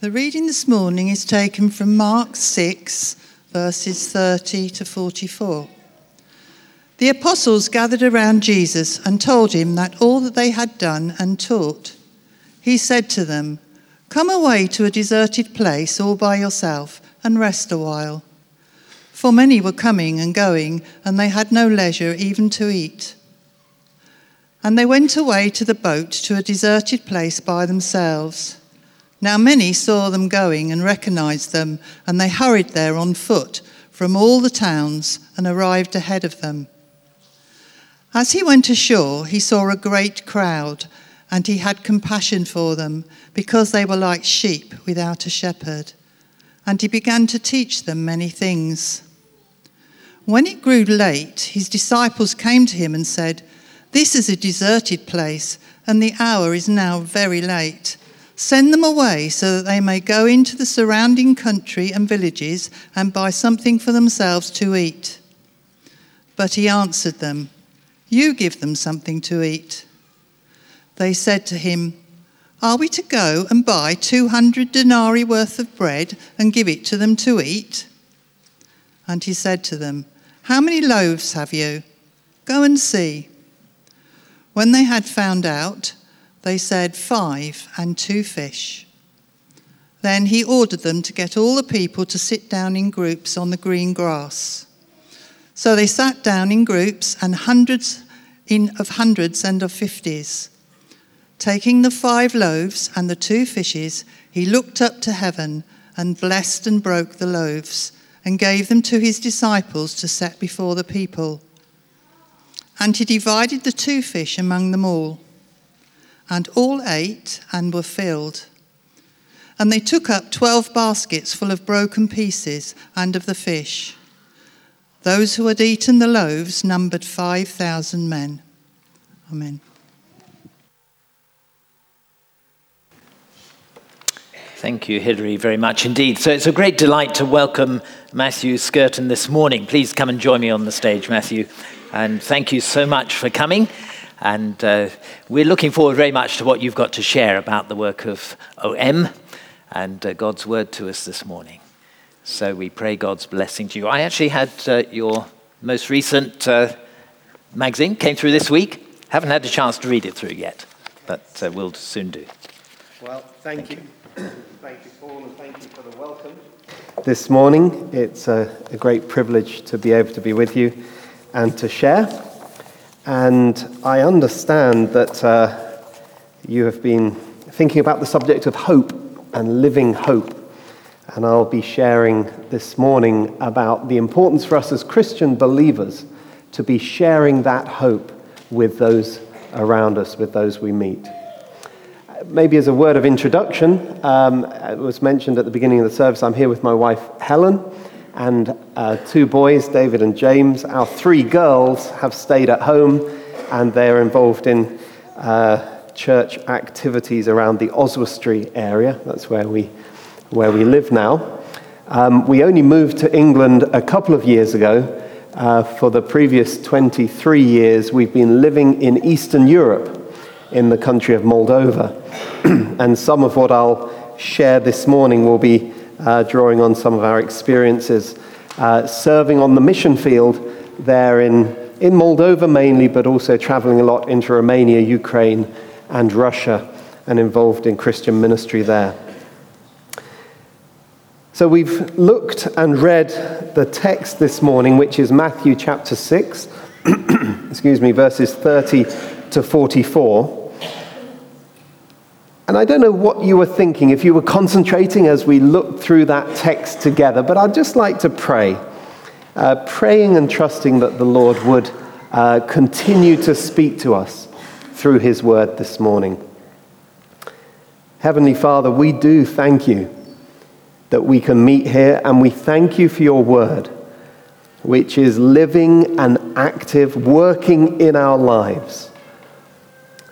The reading this morning is taken from Mark 6, verses 30 to 44. The apostles gathered around Jesus and told him that all that they had done and taught. He said to them, Come away to a deserted place all by yourself and rest a while. For many were coming and going, and they had no leisure even to eat. And they went away to the boat to a deserted place by themselves. Now many saw them going and recognized them, and they hurried there on foot from all the towns and arrived ahead of them. As he went ashore, he saw a great crowd, and he had compassion for them, because they were like sheep without a shepherd. And he began to teach them many things. When it grew late, his disciples came to him and said, This is a deserted place, and the hour is now very late. Send them away so that they may go into the surrounding country and villages and buy something for themselves to eat. But he answered them, You give them something to eat. They said to him, Are we to go and buy 200 denarii worth of bread and give it to them to eat? And he said to them, How many loaves have you? Go and see. When they had found out, they said, Five and two fish. Then he ordered them to get all the people to sit down in groups on the green grass. So they sat down in groups and hundreds in, of hundreds and of fifties. Taking the five loaves and the two fishes, he looked up to heaven and blessed and broke the loaves and gave them to his disciples to set before the people. And he divided the two fish among them all. And all ate and were filled. And they took up twelve baskets full of broken pieces and of the fish. Those who had eaten the loaves numbered 5,000 men. Amen. Thank you, Hilary, very much indeed. So it's a great delight to welcome Matthew Skirton this morning. Please come and join me on the stage, Matthew. And thank you so much for coming. And uh, we're looking forward very much to what you've got to share about the work of OM and uh, God's word to us this morning. So we pray God's blessing to you. I actually had uh, your most recent uh, magazine, came through this week. Haven't had a chance to read it through yet, but uh, we'll soon do. Well, thank, thank you. you. thank you, Paul, and thank you for the welcome. This morning, it's a, a great privilege to be able to be with you and to share. And I understand that uh, you have been thinking about the subject of hope and living hope. And I'll be sharing this morning about the importance for us as Christian believers to be sharing that hope with those around us, with those we meet. Maybe as a word of introduction, um, it was mentioned at the beginning of the service, I'm here with my wife Helen and uh, two boys, David and James. Our three girls have stayed at home and they're involved in uh, church activities around the Oswestry area. That's where we, where we live now. Um, we only moved to England a couple of years ago. Uh, for the previous 23 years, we've been living in Eastern Europe, in the country of Moldova. and some of what I'll share this morning will be uh, drawing on some of our experiences uh, serving on the mission field there in, in Moldova mainly, but also traveling a lot into Romania, Ukraine, and Russia, and involved in Christian ministry there. So we've looked and read the text this morning, which is Matthew chapter 6, excuse me, verses 30 to 44. And I don't know what you were thinking if you were concentrating as we looked through that text together, but I'd just like to pray, uh, praying and trusting that the Lord would uh, continue to speak to us through his word this morning. Heavenly Father, we do thank you that we can meet here, and we thank you for your word, which is living and active, working in our lives.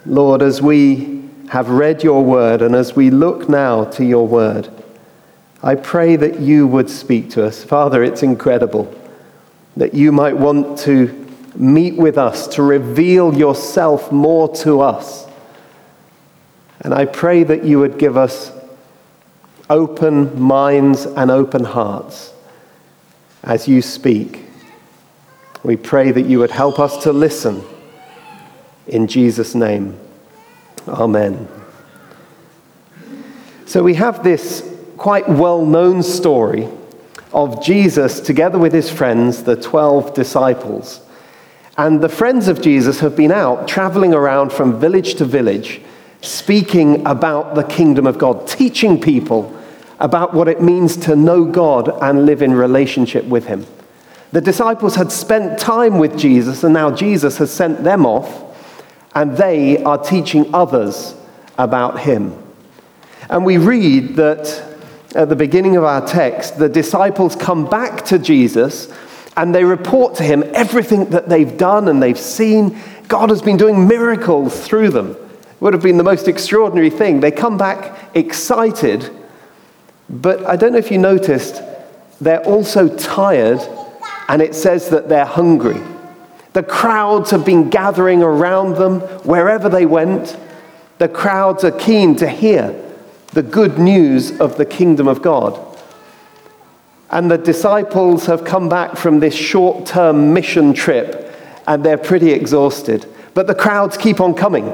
Lord, as we have read your word, and as we look now to your word, I pray that you would speak to us. Father, it's incredible that you might want to meet with us, to reveal yourself more to us. And I pray that you would give us open minds and open hearts as you speak. We pray that you would help us to listen. In Jesus' name, Amen. So we have this quite well known story of Jesus together with his friends, the 12 disciples. And the friends of Jesus have been out traveling around from village to village, speaking about the kingdom of God, teaching people about what it means to know God and live in relationship with him. The disciples had spent time with Jesus, and now Jesus has sent them off, and they are teaching others about him. And we read that at the beginning of our text, the disciples come back to Jesus and they report to him everything that they've done and they've seen. God has been doing miracles through them. It would have been the most extraordinary thing. They come back excited, but I don't know if you noticed, they're also tired, and it says that they're hungry. The crowds have been gathering around them wherever they went. The crowds are keen to hear the good news of the kingdom of God. And the disciples have come back from this short term mission trip and they're pretty exhausted. But the crowds keep on coming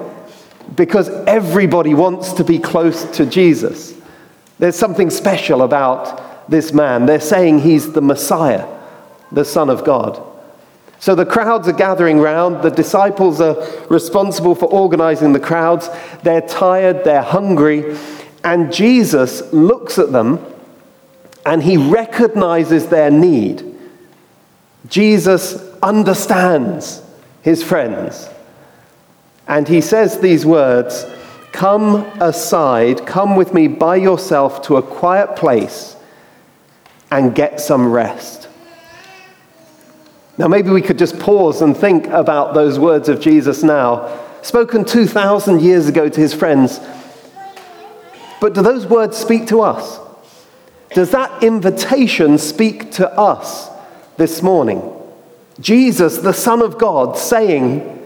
because everybody wants to be close to Jesus. There's something special about this man. They're saying he's the Messiah, the Son of God. So the crowds are gathering round. The disciples are responsible for organizing the crowds. They're tired, they're hungry. And Jesus looks at them and he recognizes their need. Jesus understands his friends. And he says these words Come aside, come with me by yourself to a quiet place and get some rest. Now, maybe we could just pause and think about those words of Jesus now, spoken 2,000 years ago to his friends. But do those words speak to us? Does that invitation speak to us this morning? Jesus, the Son of God, saying,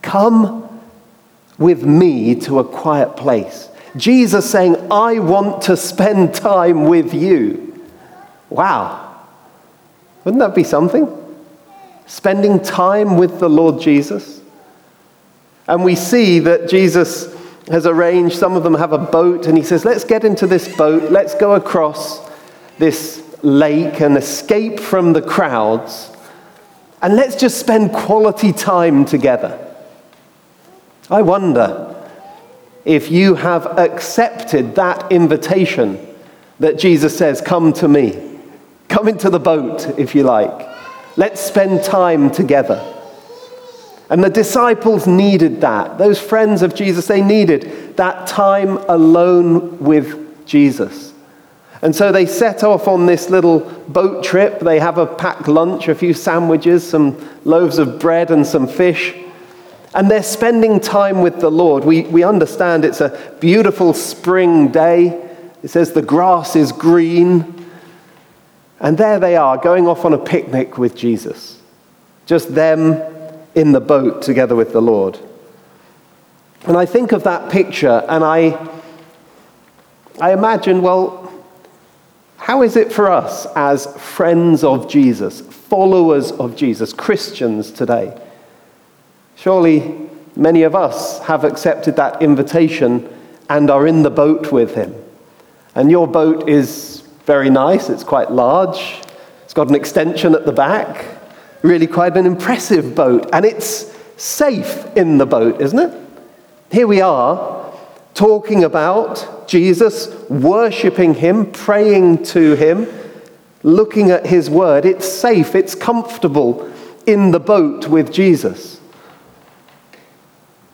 Come with me to a quiet place. Jesus saying, I want to spend time with you. Wow. Wouldn't that be something? Spending time with the Lord Jesus. And we see that Jesus has arranged, some of them have a boat, and he says, Let's get into this boat, let's go across this lake and escape from the crowds, and let's just spend quality time together. I wonder if you have accepted that invitation that Jesus says, Come to me. Come into the boat, if you like. Let's spend time together. And the disciples needed that. Those friends of Jesus, they needed that time alone with Jesus. And so they set off on this little boat trip. They have a packed lunch, a few sandwiches, some loaves of bread, and some fish. And they're spending time with the Lord. We, we understand it's a beautiful spring day. It says the grass is green. And there they are, going off on a picnic with Jesus. Just them in the boat together with the Lord. And I think of that picture and I, I imagine, well, how is it for us as friends of Jesus, followers of Jesus, Christians today? Surely many of us have accepted that invitation and are in the boat with him. And your boat is very nice, it's quite large, it's got an extension at the back, really quite an impressive boat, and it's safe in the boat, isn't it? Here we are talking about Jesus, worshipping Him, praying to Him, looking at His word. It's safe, it's comfortable in the boat with Jesus.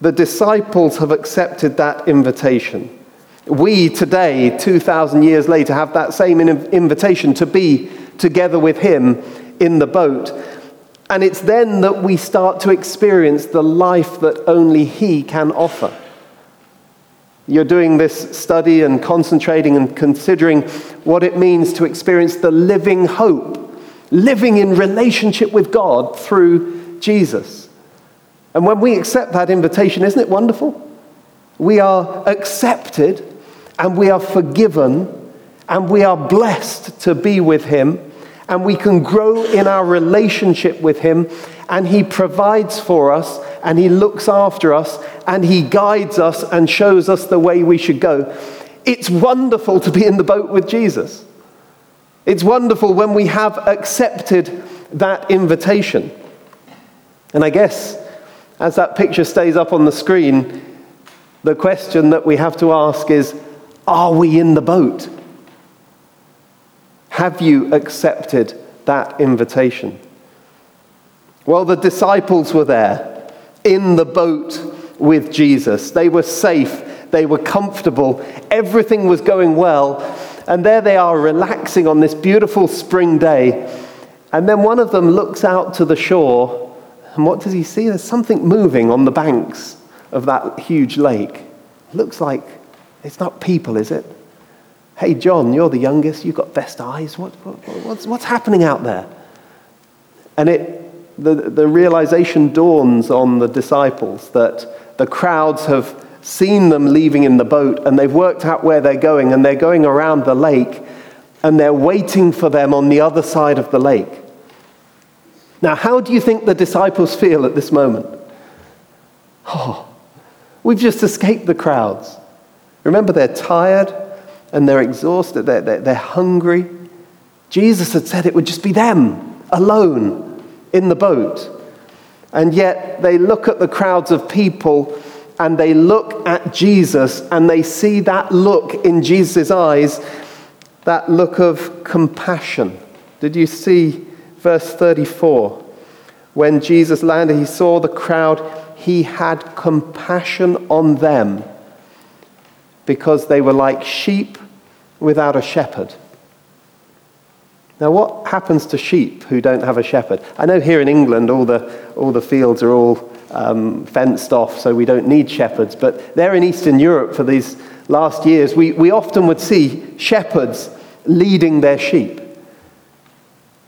The disciples have accepted that invitation. We today, 2,000 years later, have that same invitation to be together with Him in the boat. And it's then that we start to experience the life that only He can offer. You're doing this study and concentrating and considering what it means to experience the living hope, living in relationship with God through Jesus. And when we accept that invitation, isn't it wonderful? We are accepted and we are forgiven and we are blessed to be with Him, and we can grow in our relationship with Him, and He provides for us, and He looks after us, and He guides us and shows us the way we should go. It's wonderful to be in the boat with Jesus. It's wonderful when we have accepted that invitation. And I guess as that picture stays up on the screen, the question that we have to ask is Are we in the boat? Have you accepted that invitation? Well, the disciples were there in the boat with Jesus. They were safe, they were comfortable, everything was going well. And there they are relaxing on this beautiful spring day. And then one of them looks out to the shore and what does he see? There's something moving on the banks of that huge lake. It looks like it's not people, is it? Hey, John, you're the youngest. You've got best eyes. What, what, what's, what's happening out there? And it, the, the realization dawns on the disciples that the crowds have seen them leaving in the boat and they've worked out where they're going and they're going around the lake and they're waiting for them on the other side of the lake. Now, how do you think the disciples feel at this moment? Oh, we've just escaped the crowds. Remember, they're tired and they're exhausted, they're, they're, they're hungry. Jesus had said it would just be them alone in the boat. And yet they look at the crowds of people and they look at Jesus and they see that look in Jesus' eyes, that look of compassion. Did you see verse 34. When Jesus landed, he saw the crowd. He had compassion on them because they were like sheep without a shepherd. Now, what happens to sheep who don't have a shepherd? I know here in England all the, all the fields are all um, fenced off, so we don't need shepherds. But there in Eastern Europe for these last years, we, we often would see shepherds leading their sheep.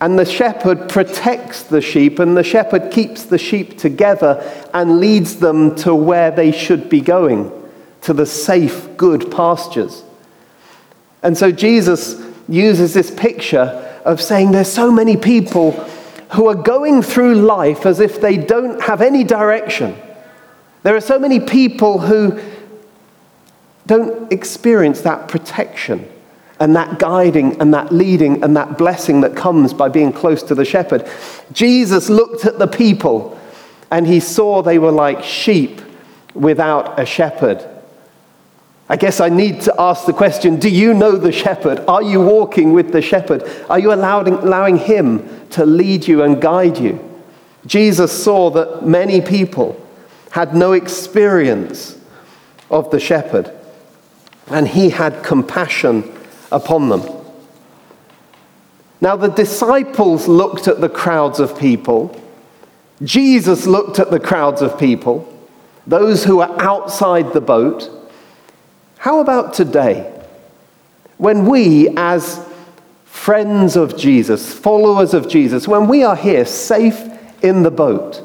And the shepherd protects the sheep, and the shepherd keeps the sheep together and leads them to where they should be going, to the safe, good pastures. And so Jesus uses this picture of saying there's so many people who are going through life as if they don't have any direction. There are so many people who don't experience that protection and that guiding and that leading and that blessing that comes by being close to the shepherd. Jesus looked at the people and he saw they were like sheep without a shepherd. I guess I need to ask the question do you know the shepherd? Are you walking with the shepherd? Are you allowing, allowing him to lead you and guide you? Jesus saw that many people had no experience of the shepherd, and he had compassion upon them. Now, the disciples looked at the crowds of people. Jesus looked at the crowds of people, those who were outside the boat. How about today? When we, as friends of Jesus, followers of Jesus, when we are here safe in the boat,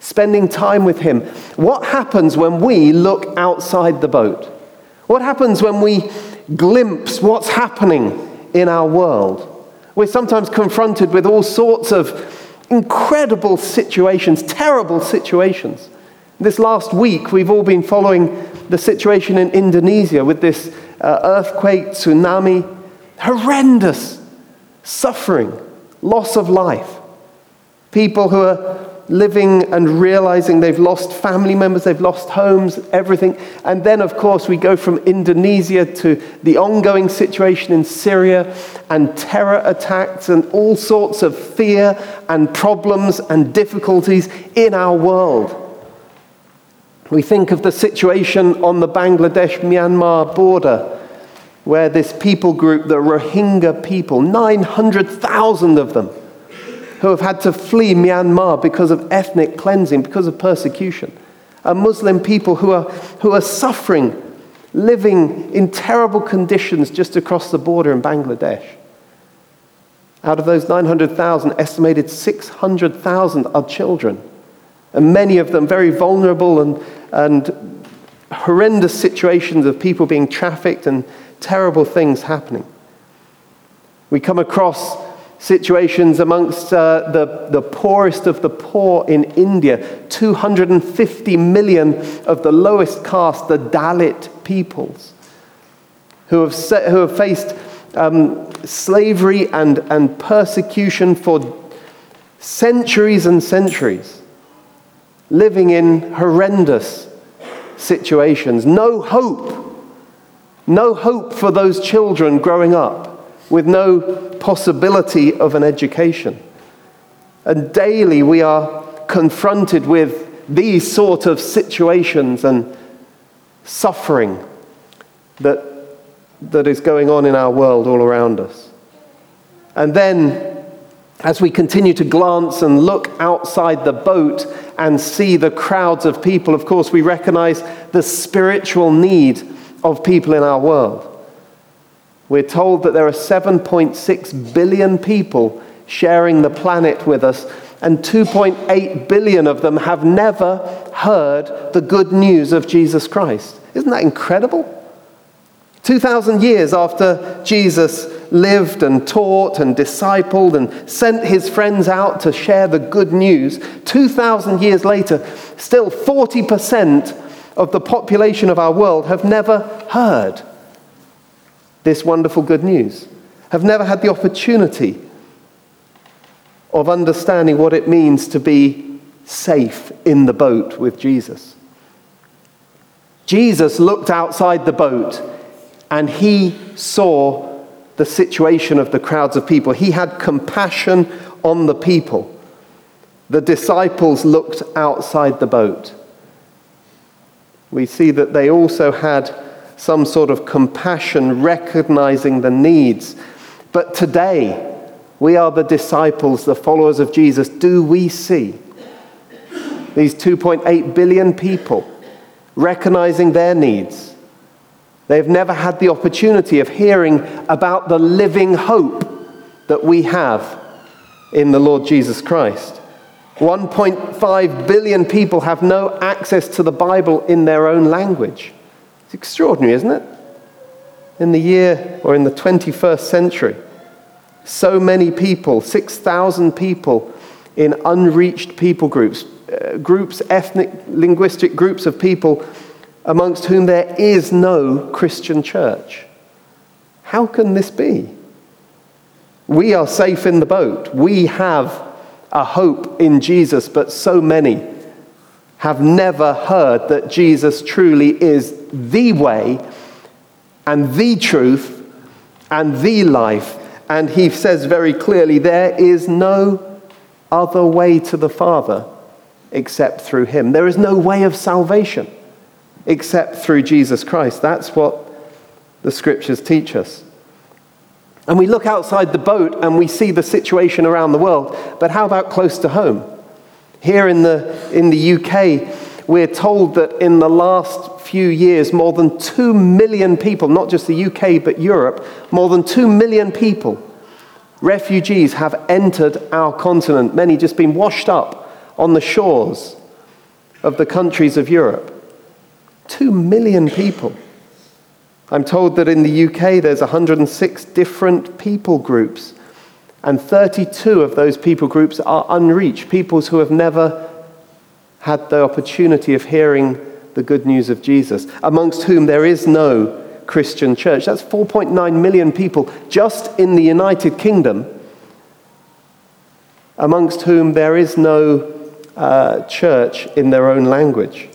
spending time with Him, what happens when we look outside the boat? What happens when we glimpse what's happening in our world. We're sometimes confronted with all sorts of incredible situations, terrible situations. This last week, we've all been following the situation in Indonesia with this uh, earthquake, tsunami, horrendous suffering, loss of life. People who are living and realizing they've lost family members, they've lost homes, everything. And then, of course, we go from Indonesia to the ongoing situation in Syria and terror attacks and all sorts of fear and problems and difficulties in our world. We think of the situation on the Bangladesh Myanmar border where this people group, the Rohingya people, 900,000 of them, who have had to flee Myanmar because of ethnic cleansing, because of persecution. A Muslim people who are, who are suffering, living in terrible conditions just across the border in Bangladesh. Out of those 900,000, estimated 600,000 are children. And many of them very vulnerable and, and horrendous situations of people being trafficked and terrible things happening. We come across situations amongst uh, the, the poorest of the poor in India, 250 million of the lowest caste, the Dalit peoples, who have, set, who have faced um, slavery and, and persecution for centuries and centuries, living in horrendous situations. No hope. No hope for those children growing up with no possibility of an education. And daily we are confronted with these sort of situations and suffering that, that is going on in our world all around us. And then, as we continue to glance and look outside the boat and see the crowds of people, of course, we recognize the spiritual need of people in our world. We're told that there are 7.6 billion people sharing the planet with us, and 2.8 billion of them have never heard the good news of Jesus Christ. Isn't that incredible? 2,000 years after Jesus lived and taught and discipled and sent his friends out to share the good news, 2,000 years later, still 40% of the population of our world have never heard this wonderful good news, have never had the opportunity of understanding what it means to be safe in the boat with Jesus. Jesus looked outside the boat and he saw the situation of the crowds of people. He had compassion on the people. The disciples looked outside the boat. We see that they also had some sort of compassion, recognizing the needs. But today, we are the disciples, the followers of Jesus. Do we see these 2.8 billion people recognizing their needs? They've never had the opportunity of hearing about the living hope that we have in the Lord Jesus Christ. 1.5 billion people have no access to the Bible in their own language. It's extraordinary, isn't it? In the year or in the 21st century, so many people, 6,000 people in unreached people groups, uh, groups, ethnic, linguistic groups of people amongst whom there is no Christian church. How can this be? We are safe in the boat. We have a hope in Jesus, but so many have never heard that Jesus truly is the way and the truth and the life. And he says very clearly there is no other way to the Father except through him. There is no way of salvation except through Jesus Christ. That's what the scriptures teach us. And we look outside the boat and we see the situation around the world, but how about close to home? Here in the, in the UK, we're told that in the last few years, more than 2 million people, not just the UK but Europe, more than 2 million people, refugees, have entered our continent, many just been washed up on the shores of the countries of Europe. 2 million people. I'm told that in the UK there's 106 different people groups and 32 of those people groups are unreached, peoples who have never had the opportunity of hearing the good news of Jesus, amongst whom there is no Christian church. That's 4.9 million people just in the United Kingdom, amongst whom there is no uh, church in their own language.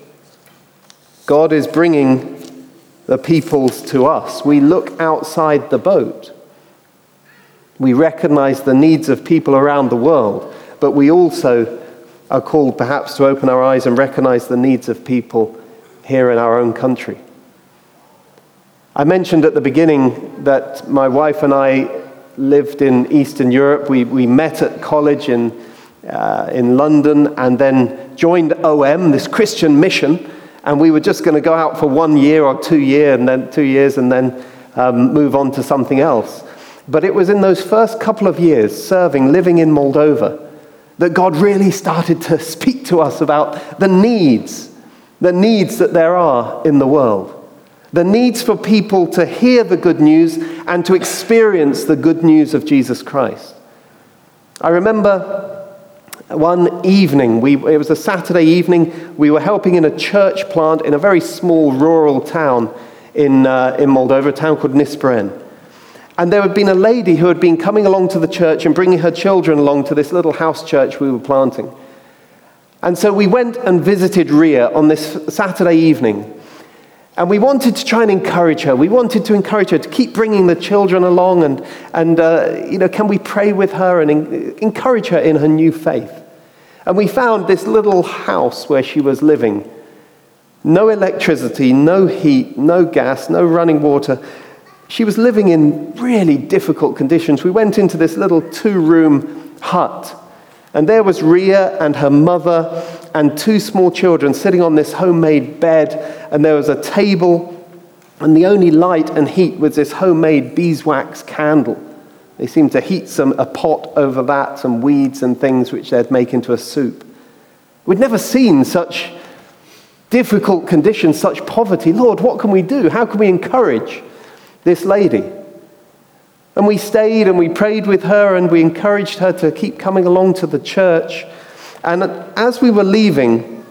God is bringing the peoples to us. We look outside the boat. We recognize the needs of people around the world, but we also are called perhaps to open our eyes and recognize the needs of people here in our own country. I mentioned at the beginning that my wife and I lived in Eastern Europe. We, we met at college in, uh, in London and then joined OM, this Christian mission. And we were just going to go out for one year or two year and then two years and then um, move on to something else. But it was in those first couple of years serving, living in Moldova, that God really started to speak to us about the needs, the needs that there are in the world. the needs for people to hear the good news and to experience the good news of Jesus Christ. I remember one evening, we, it was a Saturday evening, we were helping in a church plant in a very small rural town in, uh, in Moldova, a town called Nispren. And there had been a lady who had been coming along to the church and bringing her children along to this little house church we were planting. And so we went and visited Ria on this Saturday evening. And we wanted to try and encourage her. We wanted to encourage her to keep bringing the children along and, and uh, you know, can we pray with her and en- encourage her in her new faith? And we found this little house where she was living. No electricity, no heat, no gas, no running water. She was living in really difficult conditions. We went into this little two room hut and there was Ria and her mother and two small children sitting on this homemade bed, and there was a table, and the only light and heat was this homemade beeswax candle. They seemed to heat some, a pot over that, some weeds and things which they'd make into a soup. We'd never seen such difficult conditions, such poverty. Lord, what can we do? How can we encourage this lady? And we stayed and we prayed with her and we encouraged her to keep coming along to the church. And as we were leaving,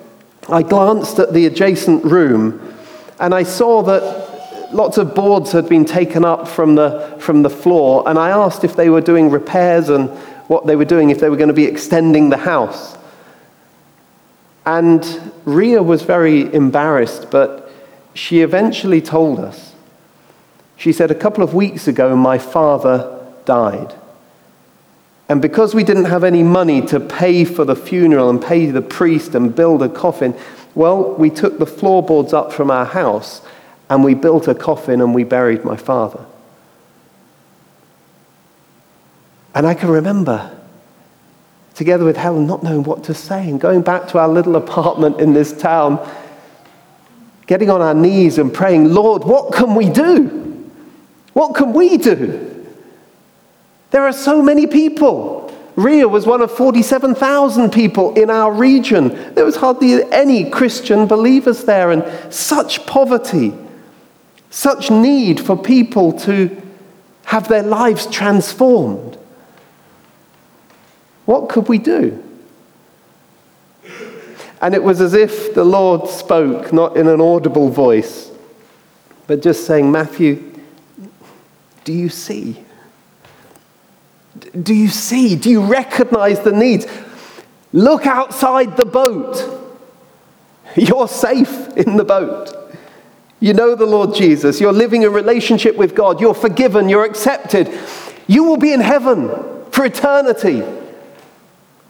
I glanced at the adjacent room and I saw that lots of boards had been taken up from the, from the floor. And I asked if they were doing repairs and what they were doing, if they were going to be extending the house. And Ria was very embarrassed, but she eventually told us she said, A couple of weeks ago, my father died. And because we didn't have any money to pay for the funeral and pay the priest and build a coffin, well, we took the floorboards up from our house and we built a coffin and we buried my father. And I can remember, together with Helen, not knowing what to say and going back to our little apartment in this town, getting on our knees and praying, Lord, what can we do? What can we do? There are so many people. Ria was one of 47,000 people in our region. There was hardly any Christian believers there, and such poverty, such need for people to have their lives transformed. What could we do? And it was as if the Lord spoke, not in an audible voice, but just saying, Matthew, do you see? Do you see? Do you recognize the needs? Look outside the boat. You're safe in the boat. You know the Lord Jesus. You're living a relationship with God. You're forgiven. You're accepted. You will be in heaven for eternity.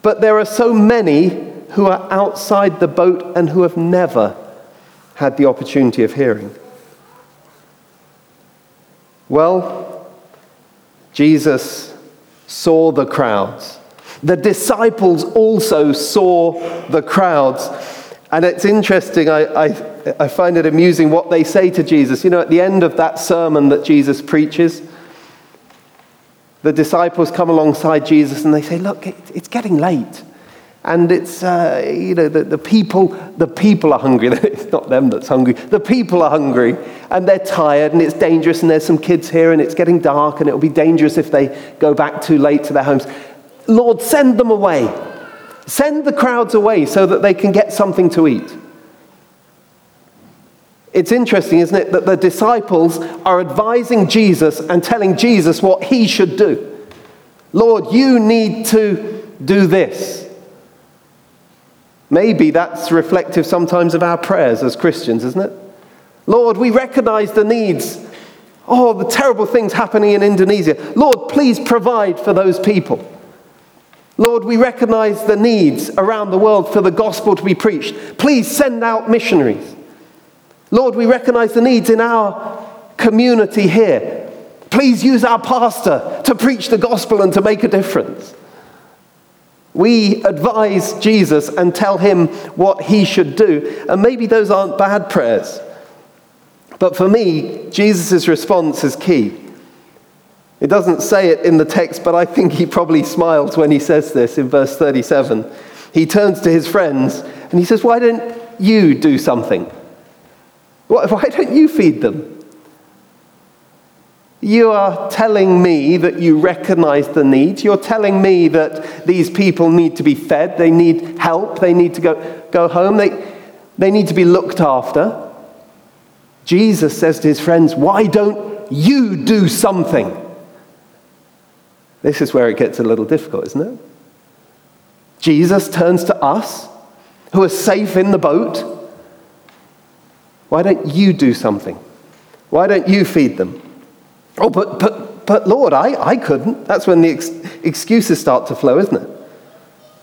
But there are so many who are outside the boat and who have never had the opportunity of hearing. Well, Jesus saw the crowds. The disciples also saw the crowds. And it's interesting, I, I, I, find it amusing what they say to Jesus. You know, at the end of that sermon that Jesus preaches, the disciples come alongside Jesus and they say, Look, it's getting late and it's uh, you know the, the people the people are hungry. It's not them that's hungry. The people are hungry and they're tired and it's dangerous and there's some kids here and it's getting dark and it'll be dangerous if they go back too late to their homes. Lord send them away. Send the crowds away so that they can get something to eat. It's interesting, isn't it, that the disciples are advising Jesus and telling Jesus what he should do. Lord, you need to do this. Maybe that's reflective sometimes of our prayers as Christians, isn't it? Lord, we recognize the needs. Oh, the terrible things happening in Indonesia. Lord, please provide for those people. Lord, we recognize the needs around the world for the gospel to be preached. Please send out missionaries. Lord, we recognize the needs in our community here. Please use our pastor to preach the gospel and to make a difference. We advise Jesus and tell him what he should do. And maybe those aren't bad prayers. But for me, Jesus' response is key. It doesn't say it in the text, but I think he probably smiles when he says this in verse 37. He turns to his friends and he says, Why don't you do something? Why don't you feed them? You are telling me that you recognize the need. You're telling me that these people need to be fed, they need help, they need to go, go home, they, they need to be looked after. Jesus says to his friends, Why don't you do something? This is where it gets a little difficult, isn't it? Jesus turns to us who are safe in the boat. Why don't you do something? Why don't you feed them? Oh, but, but, but Lord, I, I couldn't. That's when the ex- excuses start to flow, isn't it?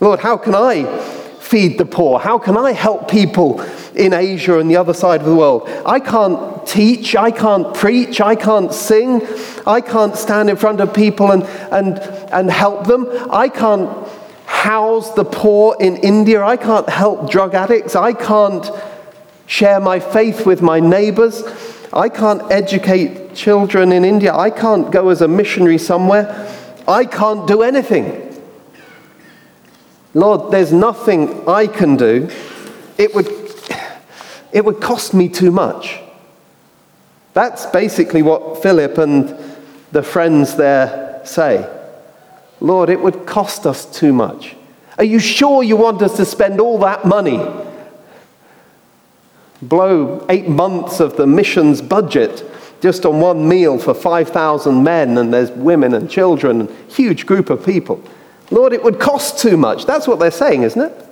Lord, how can I feed the poor? How can I help people in Asia and the other side of the world? I can't teach, I can't preach, I can't sing, I can't stand in front of people and, and, and help them. I can't house the poor in India, I can't help drug addicts, I can't share my faith with my neighbors. I can't educate children in India. I can't go as a missionary somewhere. I can't do anything. Lord, there's nothing I can do. It would, it would cost me too much. That's basically what Philip and the friends there say. Lord, it would cost us too much. Are you sure you want us to spend all that money? Blow eight months of the mission's budget just on one meal for 5,000 men, and there's women and children, and huge group of people. Lord, it would cost too much. That's what they're saying, isn't it?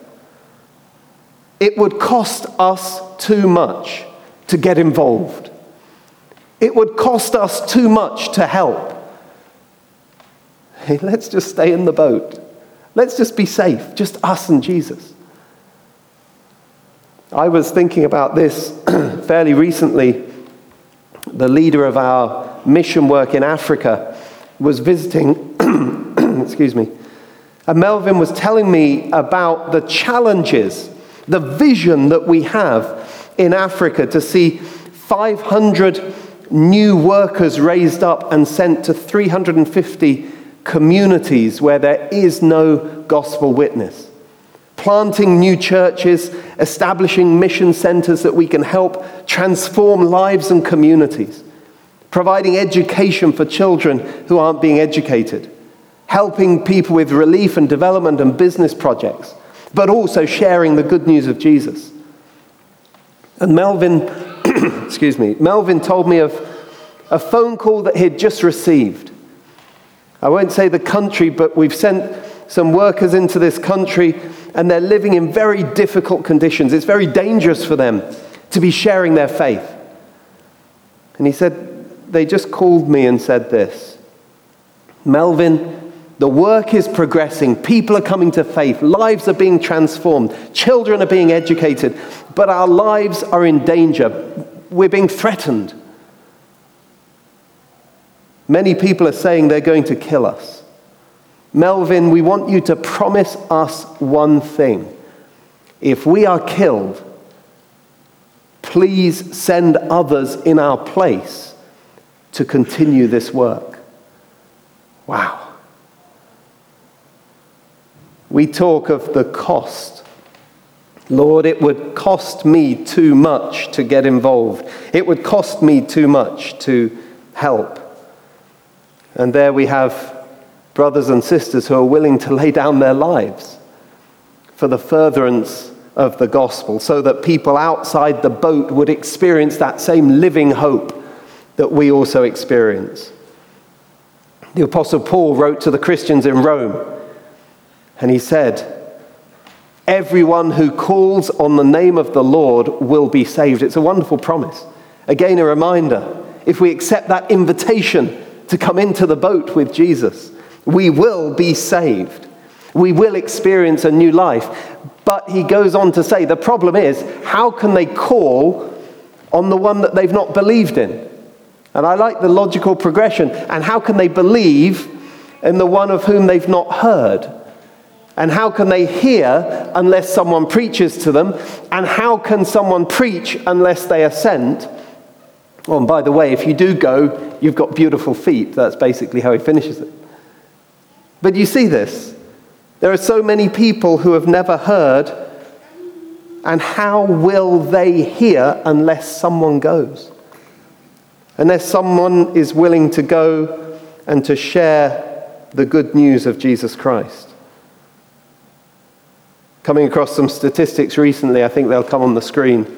It would cost us too much to get involved. It would cost us too much to help. Hey, let's just stay in the boat. Let's just be safe, just us and Jesus. I was thinking about this fairly recently. The leader of our mission work in Africa was visiting, excuse me, and Melvin was telling me about the challenges, the vision that we have in Africa to see 500 new workers raised up and sent to 350 communities where there is no gospel witness. Planting new churches, establishing mission centers that we can help transform lives and communities, providing education for children who aren't being educated helping people with relief and development and business projects, but also sharing the good news of Jesus. And Melvin, excuse me, Melvin told me of a phone call that he'd just received. I won't say the country, but we've sent some workers into this country and they're living in very difficult conditions. It's very dangerous for them to be sharing their faith. And he said, they just called me and said this Melvin, the work is progressing. People are coming to faith. Lives are being transformed. Children are being educated. But our lives are in danger. We're being threatened. Many people are saying they're going to kill us. Melvin, we want you to promise us one thing. If we are killed, please send others in our place to continue this work. Wow. We talk of the cost. Lord, it would cost me too much to get involved. It would cost me too much to help. And there we have brothers and sisters who are willing to lay down their lives for the furtherance of the gospel so that people outside the boat would experience that same living hope that we also experience. The Apostle Paul wrote to the Christians in Rome and he said, Everyone who calls on the name of the Lord will be saved. It's a wonderful promise. Again, a reminder if we accept that invitation to come into the boat with Jesus, we will be saved. We will experience a new life. But he goes on to say the problem is how can they call on the one that they've not believed in? And I like the logical progression. And how can they believe in the one of whom they've not heard? And how can they hear unless someone preaches to them? And how can someone preach unless they are sent? Oh, and by the way, if you do go, you've got beautiful feet. That's basically how he finishes it. But you see this. There are so many people who have never heard And how will they hear unless someone goes? Unless someone is willing to go and to share the good news of Jesus Christ. Coming across some statistics recently, I think they'll come on the screen.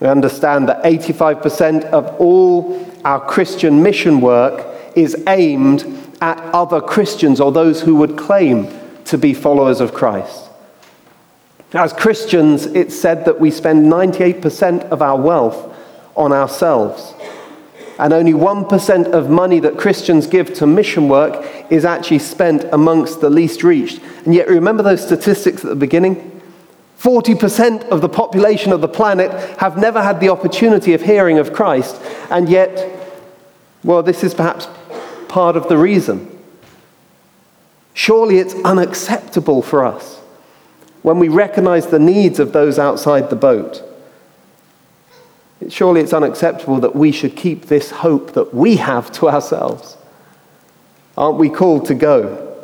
We understand that 85% of all our Christian mission work is aimed at other Christians or those who would claim to be followers of Christ. As Christians, it's said that we spend 98% of our wealth on ourselves. And only 1% of money that Christians give to mission work is actually spent amongst the least reached. And yet, remember those statistics at the beginning? 40% of the population of the planet have never had the opportunity of hearing of Christ. And yet, well, this is perhaps part of the reason. Surely it's unacceptable for us when we recognize the needs of those outside the boat. Surely it's unacceptable that we should keep this hope that we have to ourselves. Aren't we called to go?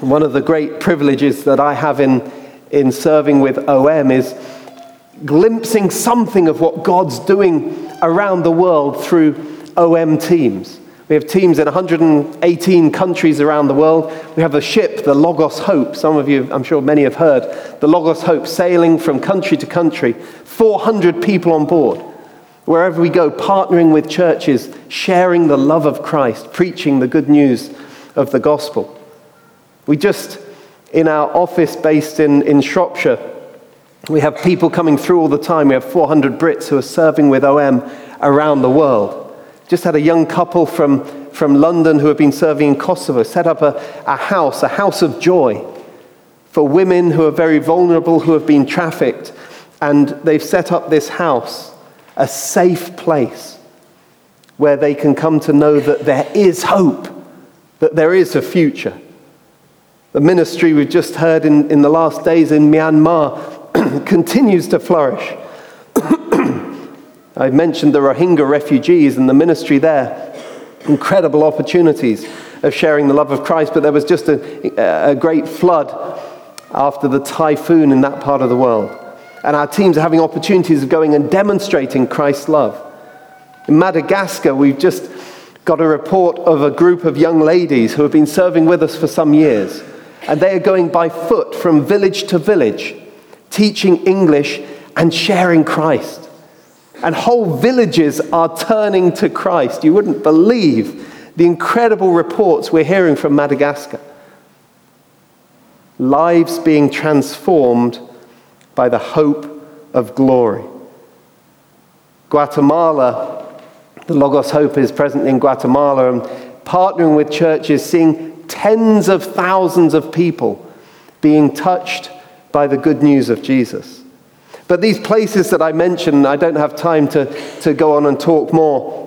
One of the great privileges that I have in, in serving with OM is glimpsing something of what God's doing around the world through OM teams. We have teams in 118 countries around the world. We have a ship, the Logos Hope. Some of you, I'm sure many have heard, the Logos Hope sailing from country to country, 400 people on board. Wherever we go, partnering with churches, sharing the love of Christ, preaching the good news of the gospel. We just, in our office based in, in Shropshire, we have people coming through all the time. We have 400 Brits who are serving with OM around the world. Just had a young couple from, from London who have been serving in Kosovo set up a, a house, a house of joy for women who are very vulnerable, who have been trafficked. And they've set up this house, a safe place where they can come to know that there is hope, that there is a future. The ministry we've just heard in, in the last days in Myanmar continues to flourish. I've mentioned the Rohingya refugees and the ministry there. Incredible opportunities of sharing the love of Christ, but there was just a, a great flood after the typhoon in that part of the world. And our teams are having opportunities of going and demonstrating Christ's love. In Madagascar, we've just got a report of a group of young ladies who have been serving with us for some years. And they are going by foot from village to village, teaching English and sharing Christ and whole villages are turning to Christ. You wouldn't believe the incredible reports we're hearing from Madagascar. Lives being transformed by the hope of glory. Guatemala, the Logos Hope is present in Guatemala and partnering with churches, seeing tens of thousands of people being touched by the good news of Jesus. But these places that I mentioned, I don't have time to, to go on and talk more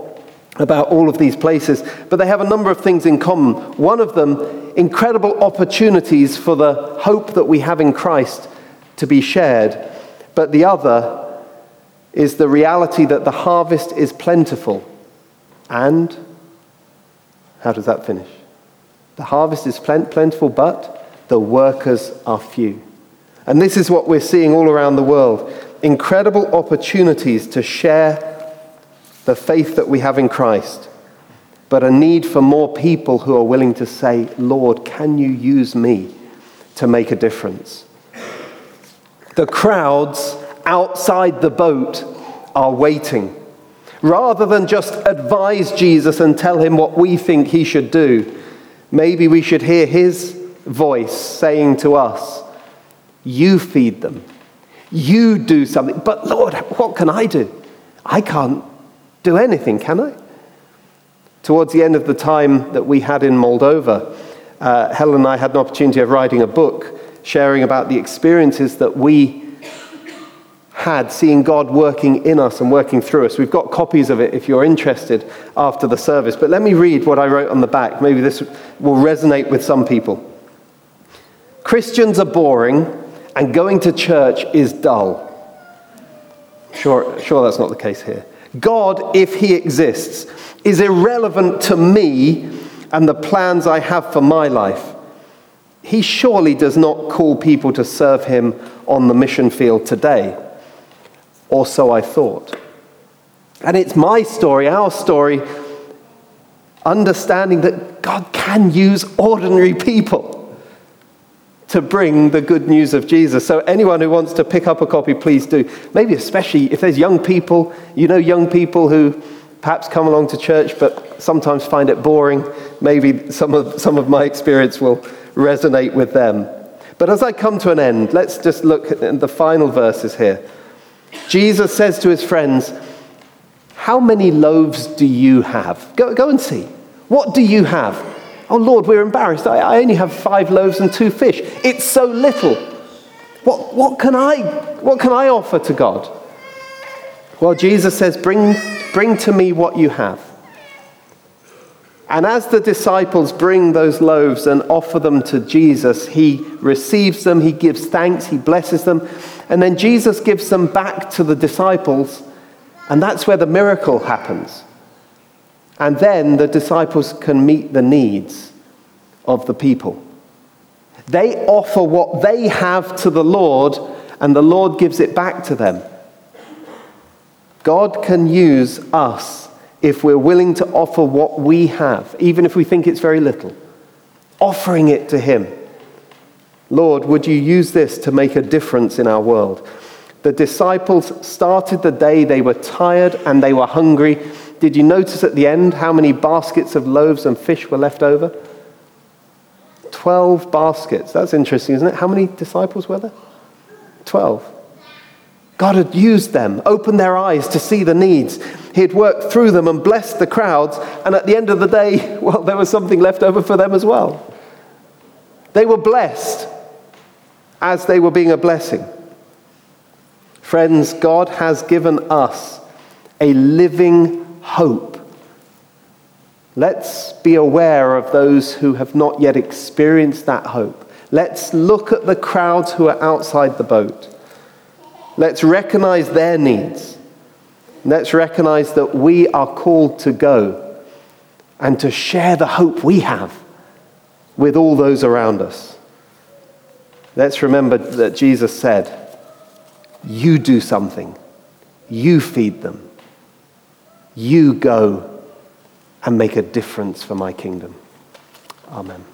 about all of these places, but they have a number of things in common. One of them, incredible opportunities for the hope that we have in Christ to be shared. But the other is the reality that the harvest is plentiful. And how does that finish? The harvest is plentiful, but the workers are few. And this is what we're seeing all around the world incredible opportunities to share the faith that we have in Christ, but a need for more people who are willing to say, Lord, can you use me to make a difference? The crowds outside the boat are waiting. Rather than just advise Jesus and tell him what we think he should do, maybe we should hear his voice saying to us, you feed them. You do something. But Lord, what can I do? I can't do anything, can I? Towards the end of the time that we had in Moldova, uh, Helen and I had an opportunity of writing a book sharing about the experiences that we had seeing God working in us and working through us. We've got copies of it if you're interested after the service. But let me read what I wrote on the back. Maybe this will resonate with some people. Christians are boring and going to church is dull. Sure, sure that's not the case here. God, if he exists, is irrelevant to me and the plans I have for my life. he surely does not call people to serve him on the mission field today. Or so I thought. And it's my story, our story, understanding that God can use ordinary people to bring the good news of Jesus. So, anyone who wants to pick up a copy, please do. Maybe, especially if there's young people, you know, young people who perhaps come along to church but sometimes find it boring. Maybe some of, some of my experience will resonate with them. But as I come to an end, let's just look at the final verses here. Jesus says to his friends, How many loaves do you have? Go, go and see. What do you have? Oh Lord, we're embarrassed. I, only have five loaves and two fish. It's so little. What, what, can I, what can I offer to God? Well, Jesus says, bring, bring to me what you have. And as the disciples bring those loaves and offer them to Jesus, he receives them, he gives thanks, he blesses them, and then Jesus gives them back to the disciples, and that's where the miracle happens. And then the disciples can meet the needs of the people. They offer what they have to the Lord, and the Lord gives it back to them. God can use us if we're willing to offer what we have, even if we think it's very little, offering it to Him. Lord, would you use this to make a difference in our world? The disciples started the day, they were tired and they were hungry. Did you notice at the end how many baskets of loaves and fish were left over? Twelve baskets. That's interesting, isn't it? How many disciples were there? Twelve. God had used them, opened their eyes to see the needs. He had worked through them and blessed the crowds. And at the end of the day, well, there was something left over for them as well. They were blessed as they were being a blessing. Friends, God has given us a living hope. Let's be aware of those who have not yet experienced that hope. Let's look at the crowds who are outside the boat. Let's recognize their needs. Let's recognize that we are called to go and to share the hope we have with all those around us. Let's remember that Jesus said, You do something, you feed them. You go and make a difference for my kingdom. Amen.